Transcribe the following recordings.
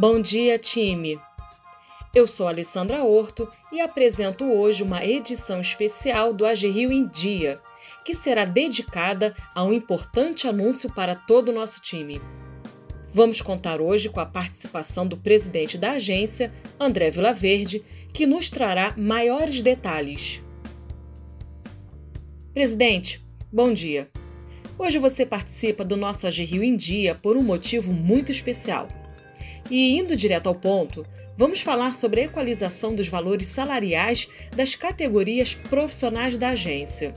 Bom dia, time! Eu sou Alessandra Horto e apresento hoje uma edição especial do AG Rio em Dia, que será dedicada a um importante anúncio para todo o nosso time. Vamos contar hoje com a participação do presidente da agência, André Vilaverde, que nos trará maiores detalhes. Presidente, bom dia. Hoje você participa do nosso AG Rio em Dia por um motivo muito especial. E indo direto ao ponto, vamos falar sobre a equalização dos valores salariais das categorias profissionais da agência.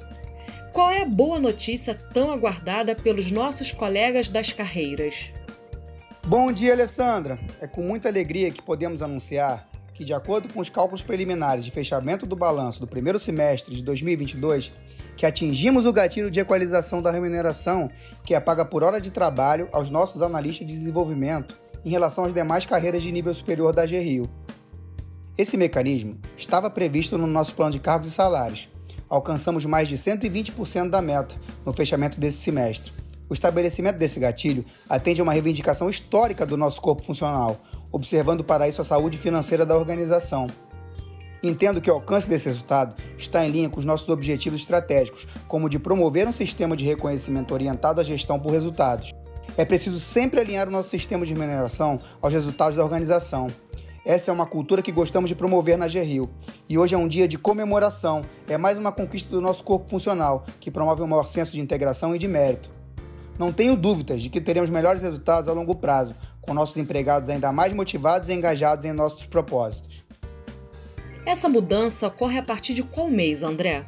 Qual é a boa notícia tão aguardada pelos nossos colegas das carreiras? Bom dia, Alessandra! É com muita alegria que podemos anunciar que, de acordo com os cálculos preliminares de fechamento do balanço do primeiro semestre de 2022, que atingimos o gatilho de equalização da remuneração, que é paga por hora de trabalho aos nossos analistas de desenvolvimento em relação às demais carreiras de nível superior da GRIO. Esse mecanismo estava previsto no nosso plano de cargos e salários. Alcançamos mais de 120% da meta no fechamento desse semestre. O estabelecimento desse gatilho atende a uma reivindicação histórica do nosso corpo funcional, observando para isso a saúde financeira da organização. Entendo que o alcance desse resultado está em linha com os nossos objetivos estratégicos, como de promover um sistema de reconhecimento orientado à gestão por resultados, é preciso sempre alinhar o nosso sistema de remuneração aos resultados da organização. Essa é uma cultura que gostamos de promover na GRIO. E hoje é um dia de comemoração, é mais uma conquista do nosso corpo funcional, que promove um maior senso de integração e de mérito. Não tenho dúvidas de que teremos melhores resultados a longo prazo, com nossos empregados ainda mais motivados e engajados em nossos propósitos. Essa mudança ocorre a partir de qual mês, André?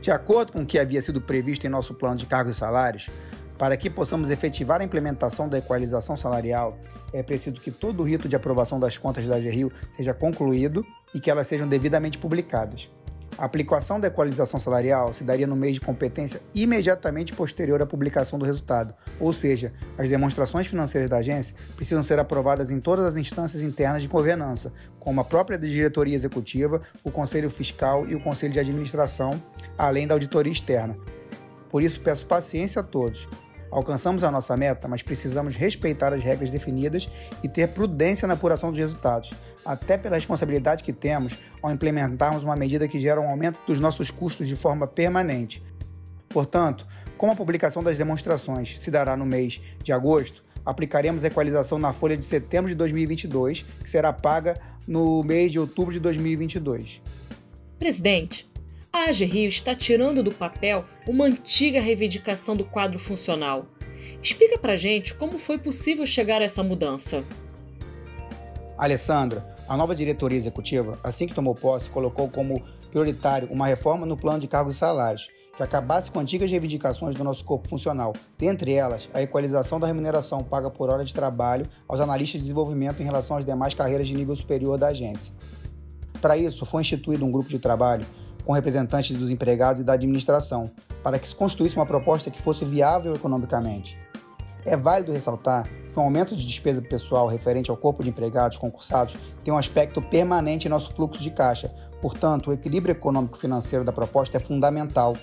De acordo com o que havia sido previsto em nosso plano de cargos e salários, para que possamos efetivar a implementação da equalização salarial, é preciso que todo o rito de aprovação das contas da GRIO seja concluído e que elas sejam devidamente publicadas. A aplicação da equalização salarial se daria no mês de competência imediatamente posterior à publicação do resultado, ou seja, as demonstrações financeiras da agência precisam ser aprovadas em todas as instâncias internas de governança, como a própria diretoria executiva, o conselho fiscal e o conselho de administração, além da auditoria externa. Por isso, peço paciência a todos Alcançamos a nossa meta, mas precisamos respeitar as regras definidas e ter prudência na apuração dos resultados, até pela responsabilidade que temos ao implementarmos uma medida que gera um aumento dos nossos custos de forma permanente. Portanto, como a publicação das demonstrações se dará no mês de agosto, aplicaremos a equalização na folha de setembro de 2022, que será paga no mês de outubro de 2022. Presidente, a AG Rio está tirando do papel uma antiga reivindicação do quadro funcional. Explica pra gente como foi possível chegar a essa mudança. Alessandra, a nova diretoria executiva, assim que tomou posse, colocou como prioritário uma reforma no plano de cargos e salários, que acabasse com antigas reivindicações do nosso corpo funcional, dentre elas a equalização da remuneração paga por hora de trabalho aos analistas de desenvolvimento em relação às demais carreiras de nível superior da agência. Para isso, foi instituído um grupo de trabalho com representantes dos empregados e da administração, para que se construísse uma proposta que fosse viável economicamente. É válido ressaltar que o aumento de despesa pessoal referente ao corpo de empregados concursados tem um aspecto permanente em nosso fluxo de caixa, portanto, o equilíbrio econômico-financeiro da proposta é fundamental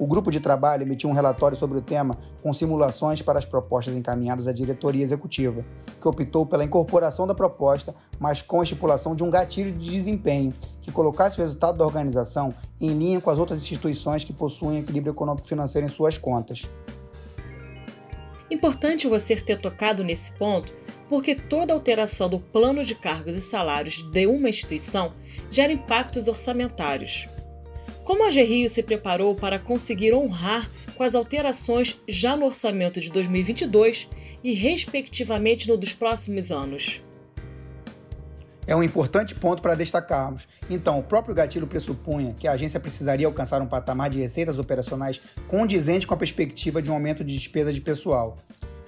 o grupo de trabalho emitiu um relatório sobre o tema com simulações para as propostas encaminhadas à diretoria executiva, que optou pela incorporação da proposta, mas com a estipulação de um gatilho de desempenho que colocasse o resultado da organização em linha com as outras instituições que possuem equilíbrio econômico-financeiro em suas contas. Importante você ter tocado nesse ponto, porque toda alteração do plano de cargos e salários de uma instituição gera impactos orçamentários. Como a GRIO se preparou para conseguir honrar com as alterações já no orçamento de 2022 e, respectivamente, no dos próximos anos? É um importante ponto para destacarmos. Então, o próprio gatilho pressupunha que a agência precisaria alcançar um patamar de receitas operacionais condizente com a perspectiva de um aumento de despesa de pessoal.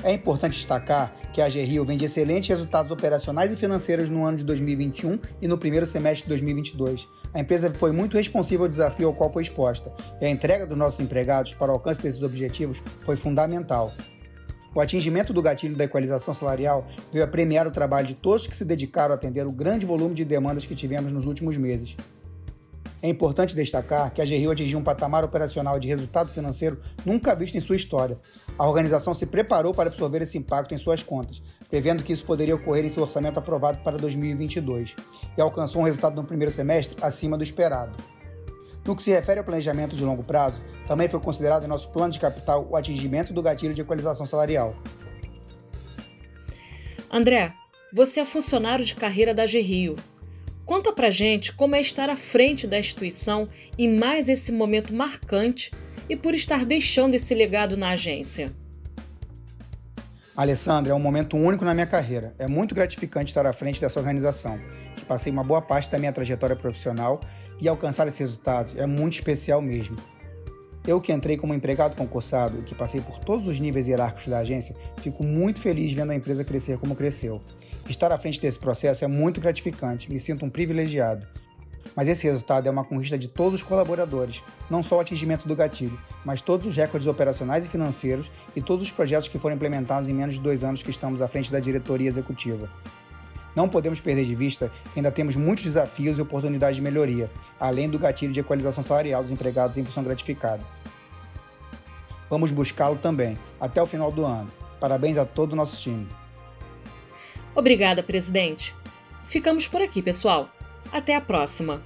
É importante destacar que a GRIO vem de excelentes resultados operacionais e financeiros no ano de 2021 e no primeiro semestre de 2022. A empresa foi muito responsiva ao desafio ao qual foi exposta, e a entrega dos nossos empregados para o alcance desses objetivos foi fundamental. O atingimento do gatilho da equalização salarial veio a premiar o trabalho de todos que se dedicaram a atender o grande volume de demandas que tivemos nos últimos meses. É importante destacar que a GRIO atingiu um patamar operacional de resultado financeiro nunca visto em sua história. A organização se preparou para absorver esse impacto em suas contas, prevendo que isso poderia ocorrer em seu orçamento aprovado para 2022, e alcançou um resultado no primeiro semestre acima do esperado. No que se refere ao planejamento de longo prazo, também foi considerado em nosso plano de capital o atingimento do gatilho de equalização salarial. André, você é funcionário de carreira da GRIO. Conta pra gente como é estar à frente da instituição em mais esse momento marcante e por estar deixando esse legado na agência. Alessandra, é um momento único na minha carreira. É muito gratificante estar à frente dessa organização, que passei uma boa parte da minha trajetória profissional e alcançar esses resultados é muito especial mesmo. Eu que entrei como empregado concursado e que passei por todos os níveis hierárquicos da agência, fico muito feliz vendo a empresa crescer como cresceu. Estar à frente desse processo é muito gratificante, me sinto um privilegiado. Mas esse resultado é uma conquista de todos os colaboradores, não só o atingimento do gatilho, mas todos os recordes operacionais e financeiros e todos os projetos que foram implementados em menos de dois anos que estamos à frente da diretoria executiva. Não podemos perder de vista que ainda temos muitos desafios e oportunidades de melhoria, além do gatilho de equalização salarial dos empregados em função gratificada. Vamos buscá-lo também, até o final do ano. Parabéns a todo o nosso time. Obrigada, presidente. Ficamos por aqui, pessoal. Até a próxima!